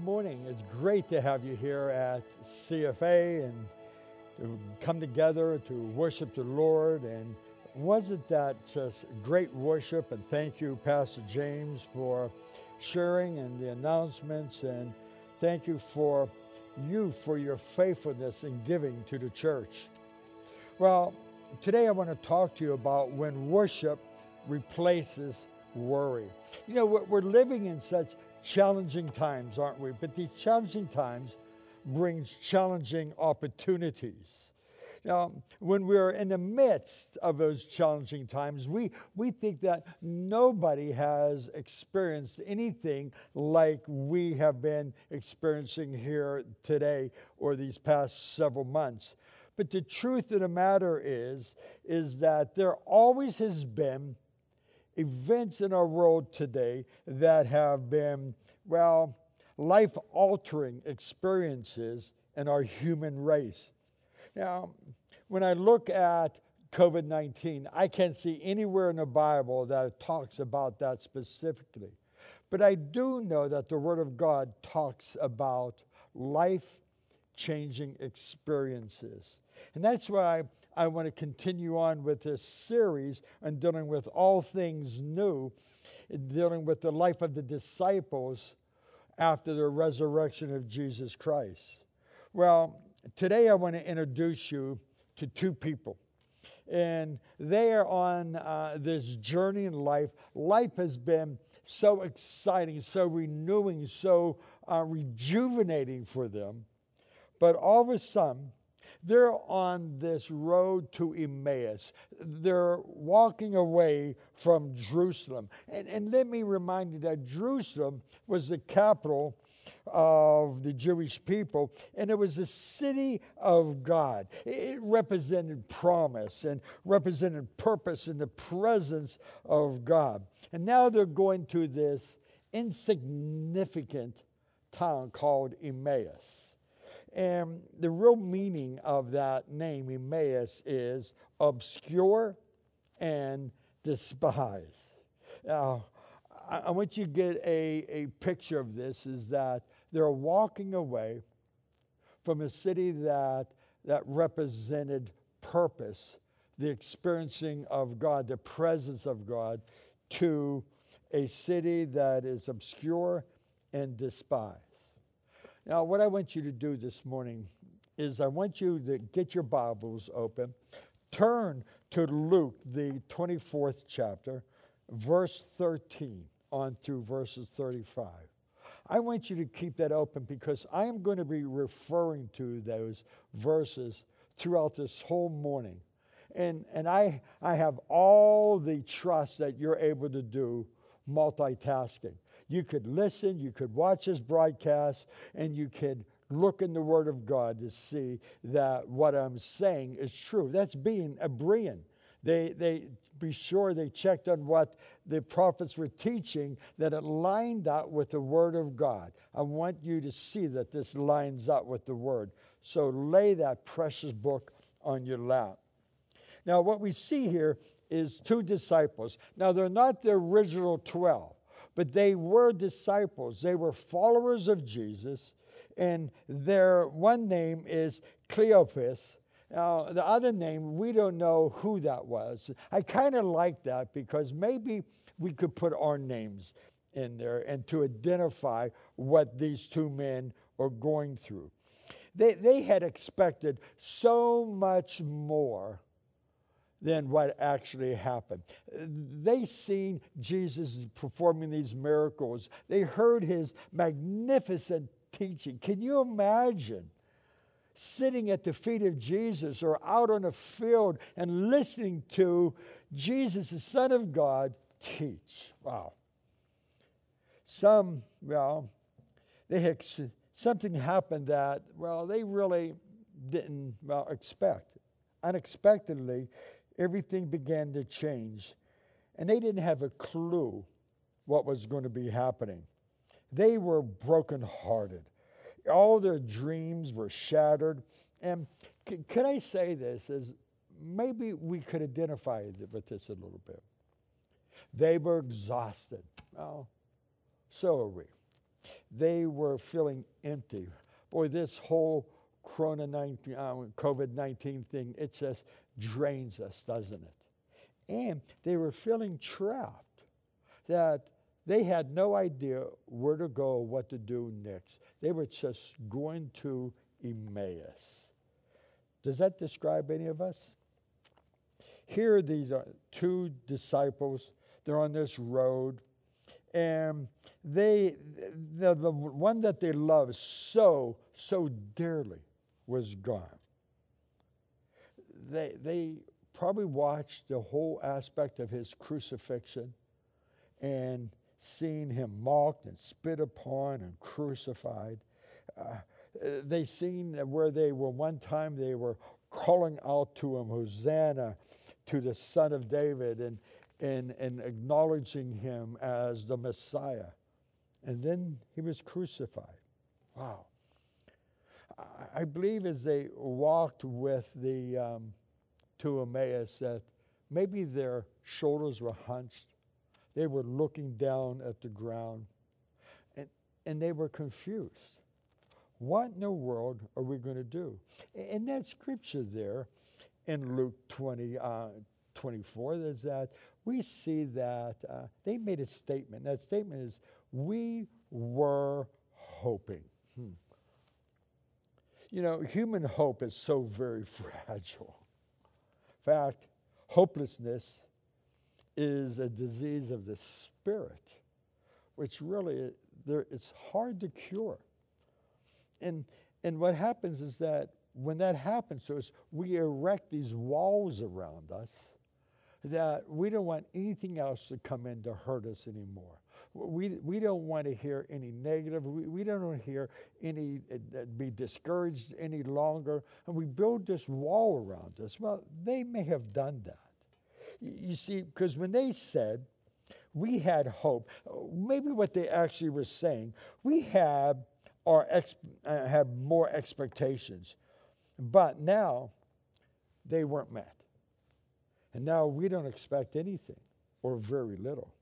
Good morning. It's great to have you here at CFA and to come together to worship the Lord. And wasn't that just great worship? And thank you, Pastor James, for sharing and the announcements. And thank you for you for your faithfulness in giving to the church. Well, today I want to talk to you about when worship replaces worry. You know, we're living in such challenging times, aren't we? But these challenging times brings challenging opportunities. Now, when we're in the midst of those challenging times, we, we think that nobody has experienced anything like we have been experiencing here today or these past several months. But the truth of the matter is, is that there always has been events in our world today that have been, well, life altering experiences in our human race. Now, when I look at COVID 19, I can't see anywhere in the Bible that talks about that specifically. But I do know that the Word of God talks about life changing experiences. And that's why I want to continue on with this series on dealing with all things new, dealing with the life of the disciples after the resurrection of Jesus Christ. Well, today I want to introduce you to two people. And they are on uh, this journey in life. Life has been so exciting, so renewing, so uh, rejuvenating for them. But all of a sudden, they're on this road to Emmaus. They're walking away from Jerusalem. And, and let me remind you that Jerusalem was the capital of the Jewish people, and it was the city of God. It represented promise and represented purpose in the presence of God. And now they're going to this insignificant town called Emmaus. And the real meaning of that name, Emmaus, is obscure and despised. Now, I, want you to get a, a picture of this is that they're walking away from a city that, that represented purpose, the experiencing of God, the presence of God, to a city that is obscure and despised. Now, what I want you to do this morning is I want you to get your Bibles open, turn to Luke, the 24th chapter, verse 13 on through verses 35. I want you to keep that open because I am going to be referring to those verses throughout this whole morning. And, and I, I have all the trust that you're able to do multitasking. You could listen, you could watch his broadcast, and you could look in the Word of God to see that what I'm saying is true. That's being a Berean. They, they be sure they checked on what the prophets were teaching, that it lined up with the Word of God. I want you to see that this lines up with the Word. So lay that precious book on your lap. Now, what we see here is two disciples. Now, they're not the original 12 but they were disciples. They were followers of Jesus, and their one name is Cleopas. Now, the other name, we don't know who that was. I kind of like that because maybe we could put our names in there and to identify what these two men are going through. They, they had expected so much more than what actually happened. They seen Jesus performing these miracles. They heard his magnificent teaching. Can you imagine sitting at the feet of Jesus or out on a field and listening to Jesus, the Son of God, teach? Wow. Some, well, they had, something happened that, well, they really didn't well, expect. Unexpectedly, everything began to change. And they didn't have a clue what was going to be happening. They were brokenhearted. All their dreams were shattered. And c- can I say this as maybe we could identify with this a little bit. They were exhausted. Well, so are we. they were feeling empty. Boy, this whole Corona 19, uh, COVID 19 thing, it just drains us, doesn't it? And they were feeling trapped, that they had no idea where to go, what to do next. They were just going to Emmaus. Does that describe any of us? Here, these two disciples. They're on this road, and they, the, the one that they loved so, so dearly was gone. They, they probably watched the whole aspect of his crucifixion and seeing him mocked and spit upon and crucified. Uh, they seen where they were one time they were calling out to him, Hosanna to the Son of David, and, and, and acknowledging him as the Messiah. And then he was crucified. Wow. I believe as they walked with the um, to Emmaus that maybe their shoulders were hunched. They were looking down at the ground and, and they were confused. What in the world are we going to do? In that scripture there in Luke 20, uh, 24, there's that we see that uh, they made a statement. That statement is, We were hoping. Hmm. You know, human hope is so very fragile. In fact, hopelessness is a disease of the spirit, which really there, it's hard to cure. And, and what happens is that when that happens to us, we erect these walls around us that we don't want anything else to come in to hurt us anymore. We, we don't want to hear any negative. We, we don't want to hear any, uh, be discouraged any longer. And we build this wall around us. Well, they may have done that. You, see, because when they said, we had hope, maybe what they actually were saying, we have or ex- uh, have more expectations. But now they weren't met. And now we don't expect anything or very little.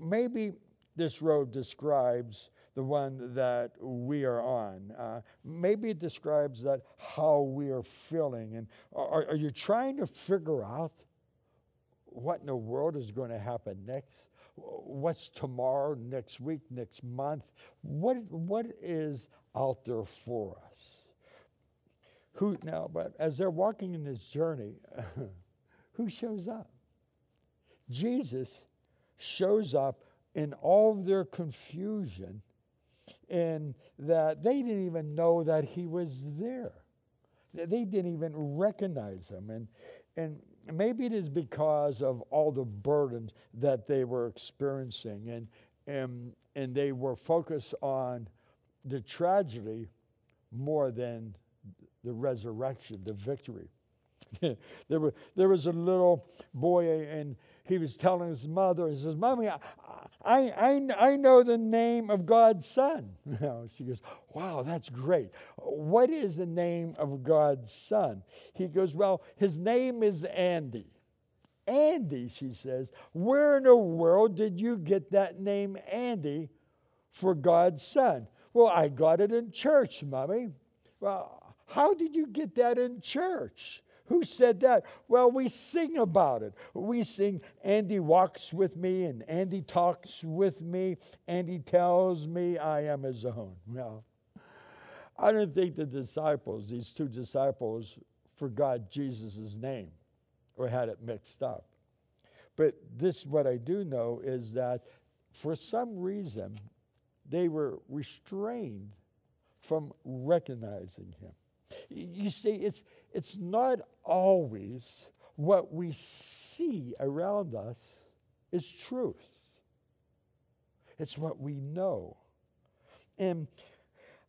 Maybe this road describes the one that we are on. Uh, maybe it describes that how we are feeling. And are, are you trying to figure out what in the world is going to happen next? what's tomorrow, next week, next month? What, what is out there for us? Who now, but as they're walking in this journey, who shows up? Jesus shows up in all their confusion, and that they didn't even know that he was there. They didn't even recognize him. And, and maybe it is because of all the burdens that they were experiencing and, and, and they were focused on the tragedy more than the resurrection, the victory. there, were, there was a little boy, and he was telling his mother, he says, Mommy, I, I, I, know the name of God's son. she goes, Wow, that's great. What is the name of God's son? He goes, Well, his name is Andy. Andy, she says, Where in the world did you get that name, Andy, for God's son? Well, I got it in church, Mommy. Well, how did you get that in church? Who said that? Well, we sing about it. We sing, Andy walks with me and Andy talks with me. Andy tells me I am his own. Well, I don't think the disciples, these two disciples, forgot Jesus' name or had it mixed up. But this, what I do know is that for some reason, they were restrained from recognizing him. You see, it's, it's not always what we see around us is truth. It's what we know. And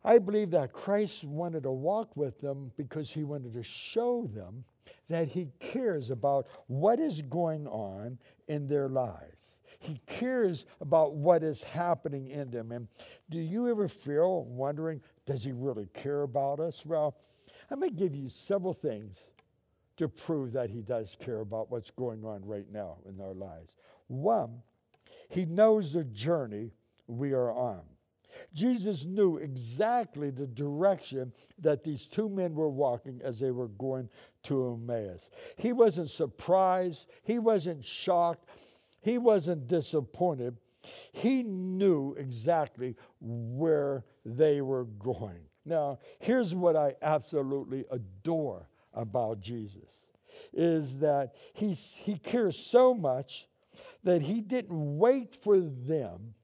I believe that Christ wanted to walk with them because he wanted to show them that he cares about what is going on in their lives. He cares about what is happening in them. And do you ever feel wondering, does he really care about us? Well, Going to give you several things to prove that he does care about what's going on right now in our lives. One, he knows the journey we are on. Jesus knew exactly the direction that these two men were walking as they were going to Emmaus. He wasn't surprised, he wasn't shocked, he wasn't disappointed. He knew exactly where they were going. Now, here's what I absolutely adore about Jesus is that he's, he cares so much that he didn't wait for them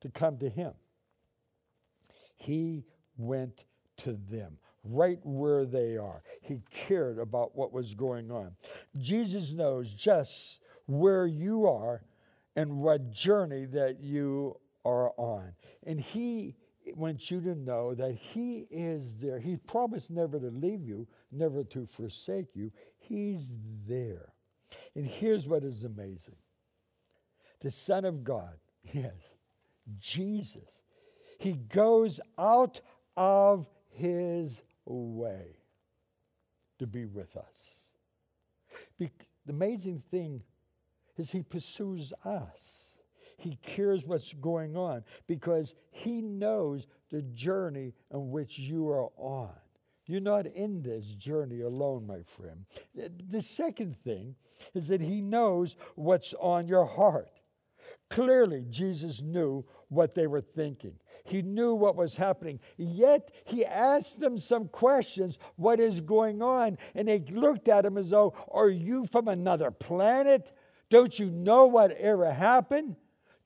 to come to him. He went to them right where they are. He cared about what was going on. Jesus knows just where you are and what journey that you are on. And He wants you to know that He is there. He promised never to leave you, never to forsake you. He's there. And here's what is amazing the Son of God, yes, Jesus, He goes out of His way to be with us. Be- the amazing thing is He pursues us. He cares what's going on because He knows the journey in which you are on. You're not in this journey alone, my friend. The second thing is that He knows what's on your heart. Clearly, Jesus knew what they were thinking. He knew what was happening. Yet, he asked them some questions What is going on? And they looked at him as though, Are you from another planet? Don't you know what ever happened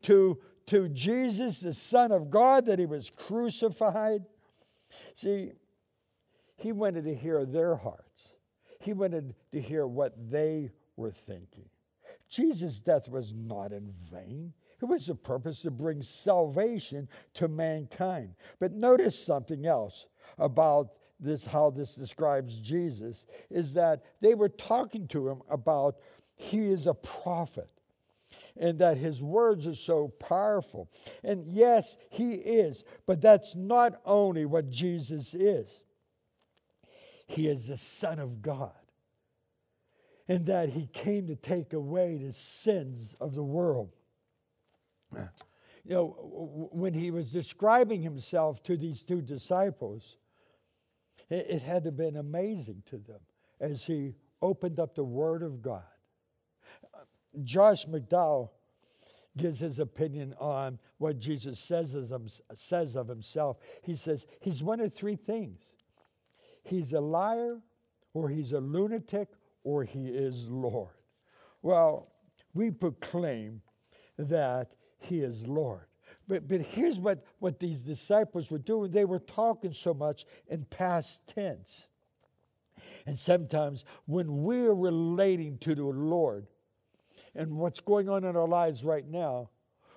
to, to Jesus, the Son of God, that he was crucified? See, he wanted to hear their hearts, he wanted to hear what they were thinking. Jesus' death was not in vain. It was the purpose to bring salvation to mankind. But notice something else about this, how this describes Jesus, is that they were talking to him about he is a prophet and that his words are so powerful. And yes, he is, but that's not only what Jesus is. He is the Son of God, and that he came to take away the sins of the world. You know, when he was describing himself to these two disciples, it, had to have been amazing to them as he opened up the Word of God. Josh McDowell gives his opinion on what Jesus says, says of himself. He says he's one of three things he's a liar, or he's a lunatic, or he is Lord. Well, we proclaim that he is Lord. But, but here's what, what these disciples were doing they were talking so much in past tense. And sometimes when we're relating to the Lord, and what's going on in our lives right now,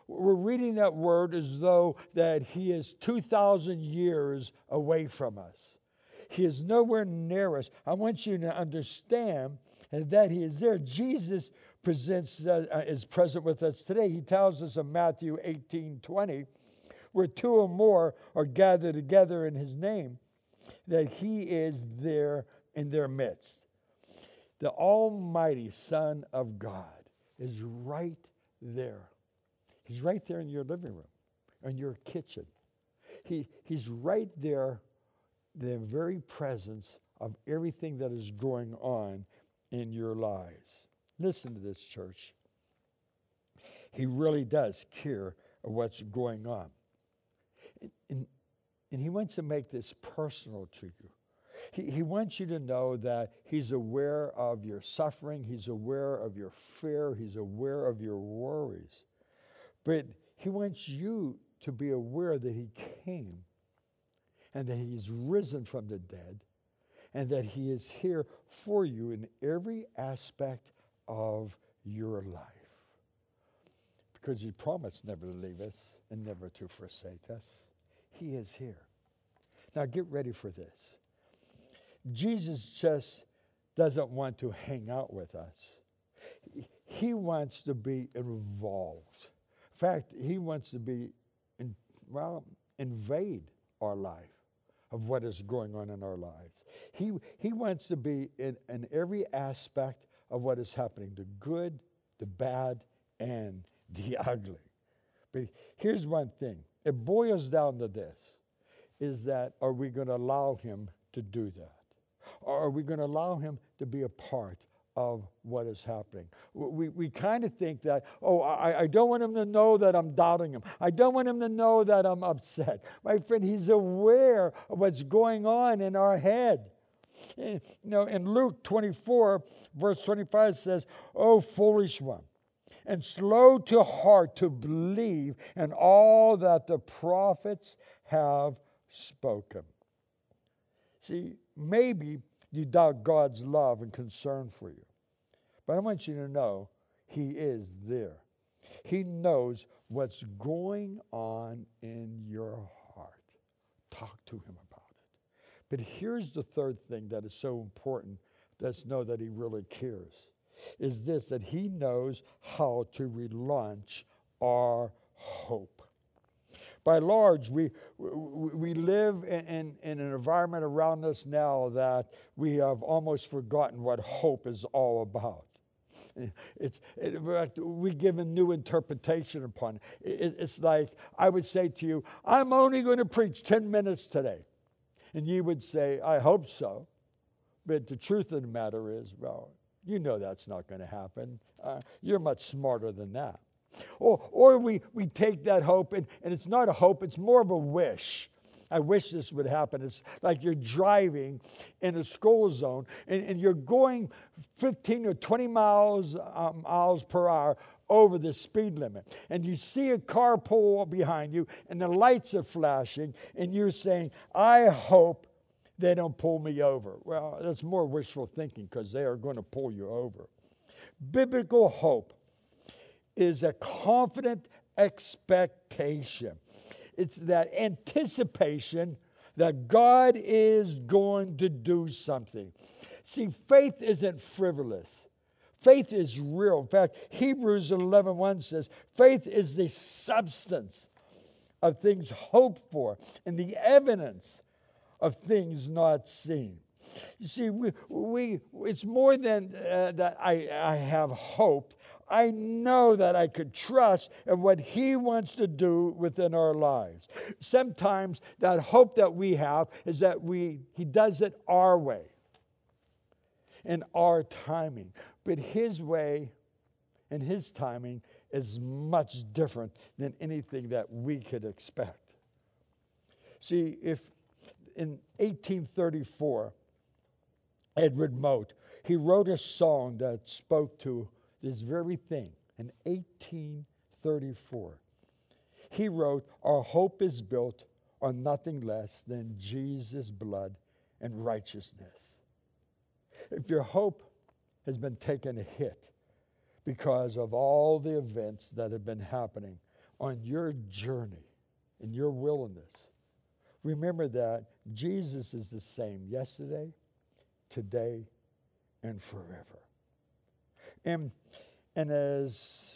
we're reading that word as though that he is 2,000 years away from us. He is nowhere near us. I want you to understand that he is there. Jesus presents uh, uh, is present with us today. He tells us in Matthew 18, 20, where two or more are gathered together in his name, that he is there in their midst. The Almighty Son of God is right there. He's right there in your living room, in your kitchen. He, he's right there, the very presence of everything that is going on in your lives. Listen to this, church. He really does care what's going on. And, and, he wants to make this personal to you. He, he wants you to know that He's aware of your suffering, He's aware of your fear, He's aware of your worries. But He wants you to be aware that He came and that He's risen from the dead and that He is here for you in every aspect of your life. Because He promised never to leave us and never to forsake us. He is here. Now get ready for this. Jesus just doesn't want to hang out with us. He wants to be involved. In fact, he wants to be, in, well, invade our life of what is going on in our lives. He, he wants to be in, in every aspect of what is happening the good, the bad, and the ugly. But here's one thing it boils down to this is that are we going to allow him to do that? Or are we going to allow him to be a part of what is happening? We, we kind of think that, oh, I, I don't want him to know that I'm doubting him. I don't want him to know that I'm upset. My friend, he's aware of what's going on in our head. Eh, you know, in Luke 24, verse 25 says, Oh, foolish one, and slow to heart to believe in all that the prophets have spoken. See, maybe you doubt God's love and concern for you. But I want you to know He is there. He knows what's going on in your heart. Talk to Him about it. But here's the third thing that is so important. Let's know that He really cares. Is this that He knows how to relaunch our hope by large, we, we live in, in, an environment around us now that we have almost forgotten what hope is all about. It's, it, we give a new interpretation upon it. it. It's like I would say to you, I'm only going to preach 10 minutes today. And you would say, I hope so. But the truth of the matter is, well, you know that's not going to happen. Uh, you're much smarter than that. Or, or we, we take that hope, and, and it's not a hope, it's more of a wish. I wish this would happen. It's like you're driving in a school zone and, and you're going 15 or 20 miles, um, miles per hour over the speed limit. And you see a car pull behind you and the lights are flashing, and you're saying, I hope they don't pull me over. Well, that's more wishful thinking because they are going to pull you over. Biblical hope is a confident expectation. It's that anticipation that God is going to do something. See, faith isn't frivolous. Faith is real. In fact, Hebrews 11 1 says, faith is the substance of things hoped for and the evidence of things not seen. You see, we, we, it's more than uh, that I, I have hope. I know that I could trust in what He wants to do within our lives. Sometimes that hope that we have is that we He does it our way, in our timing. But His way and His timing is much different than anything that we could expect. See, if in 1834, Edward Mote, he wrote a song that spoke to this very thing in 1834. He wrote, Our hope is built on nothing less than Jesus' blood and righteousness. If your hope has been taken a hit because of all the events that have been happening on your journey and your willingness, remember that Jesus is the same yesterday, today, and forever. And, and as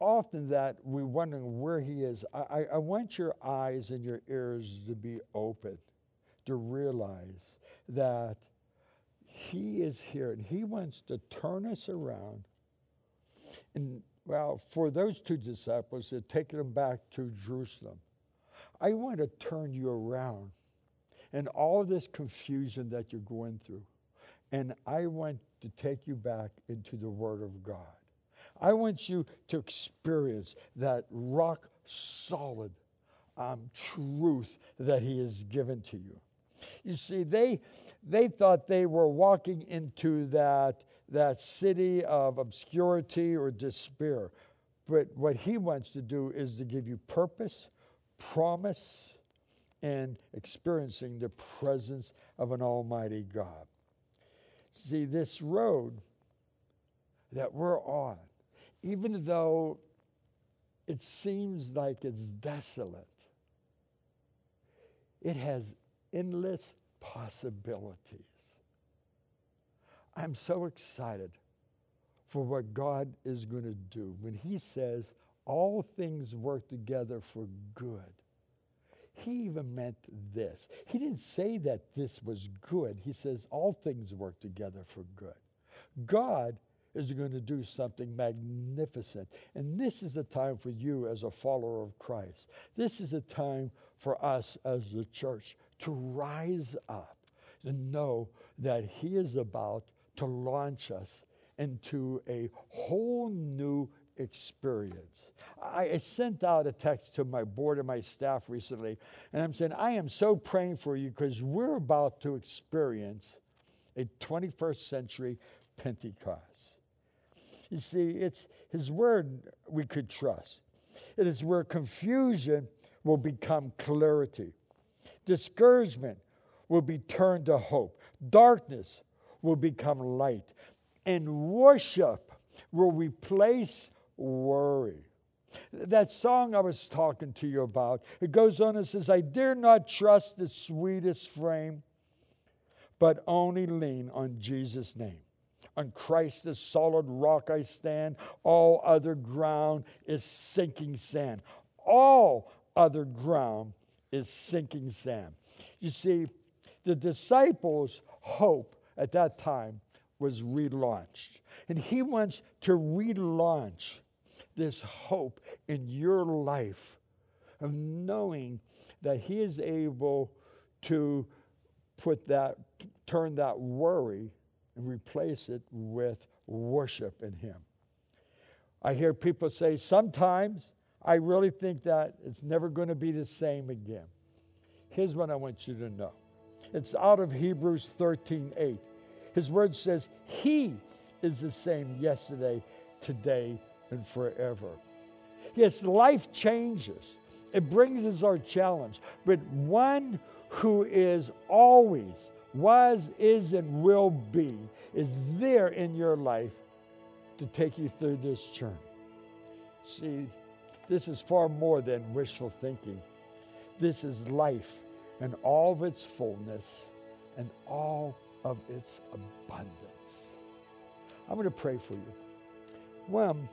often that we're wondering where he is, I, I want your eyes and your ears to be open to realize that he is here and he wants to turn us around. And well, for those two disciples, it taken them back to Jerusalem. I want to turn you around and all this confusion that you're going through. And I want to take you back into the Word of God. I want you to experience that rock solid um, truth that He has given to you. You see, they, they thought they were walking into that, that city of obscurity or despair. But what He wants to do is to give you purpose, promise, and experiencing the presence of an Almighty God. See, this road that we're on, even though it seems like it's desolate, it has endless possibilities. I'm so excited for what God is going to do when He says all things work together for good he even meant this. He didn't say that this was good. He says all things work together for good. God is going to do something magnificent. And this is a time for you as a follower of Christ. This is a time for us as the church to rise up and know that He is about to launch us into a whole new experience. I sent out a text to my board and my staff recently, and I'm saying, I am so praying for you because we're about to experience a 21st century Pentecost. You see, it's His Word we could trust. It is where confusion will become clarity, discouragement will be turned to hope, darkness will become light, and worship will replace worry. That song I was talking to you about, it goes on and says, I dare not trust the sweetest frame, but only lean on Jesus' name. On Christ, the solid rock I stand. All other ground is sinking sand. All other ground is sinking sand. You see, the disciples' hope at that time was relaunched. And he wants to relaunch this hope in your life of knowing that he is able to put that, turn that worry and replace it with worship in him. I hear people say, sometimes I really think that it's never going to be the same again. Here's what I want you to know. It's out of Hebrews 13 8. His word says, He is the same yesterday, today, and forever. Yes, life changes. It brings us our challenge. But one who is always, was, is, and will be, is there in your life to take you through this journey. See, this is far more than wishful thinking. This is life and all of its fullness and all of its abundance. I'm going to pray for you. One,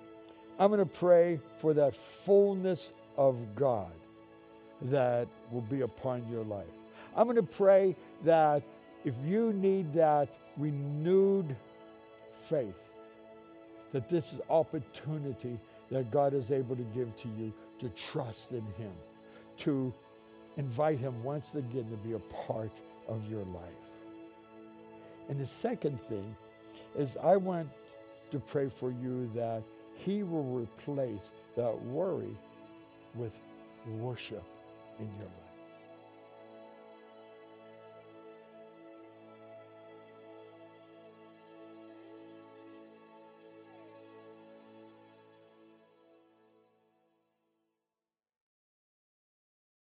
I'm going to pray for that fullness of God that will be upon your life. I'm going to pray that if you need that renewed faith, that this is opportunity that God is able to give to you to trust in Him, to invite Him once again to be a part of your life. And the second thing is I want to pray for you that he will replace that worry with worship in your life.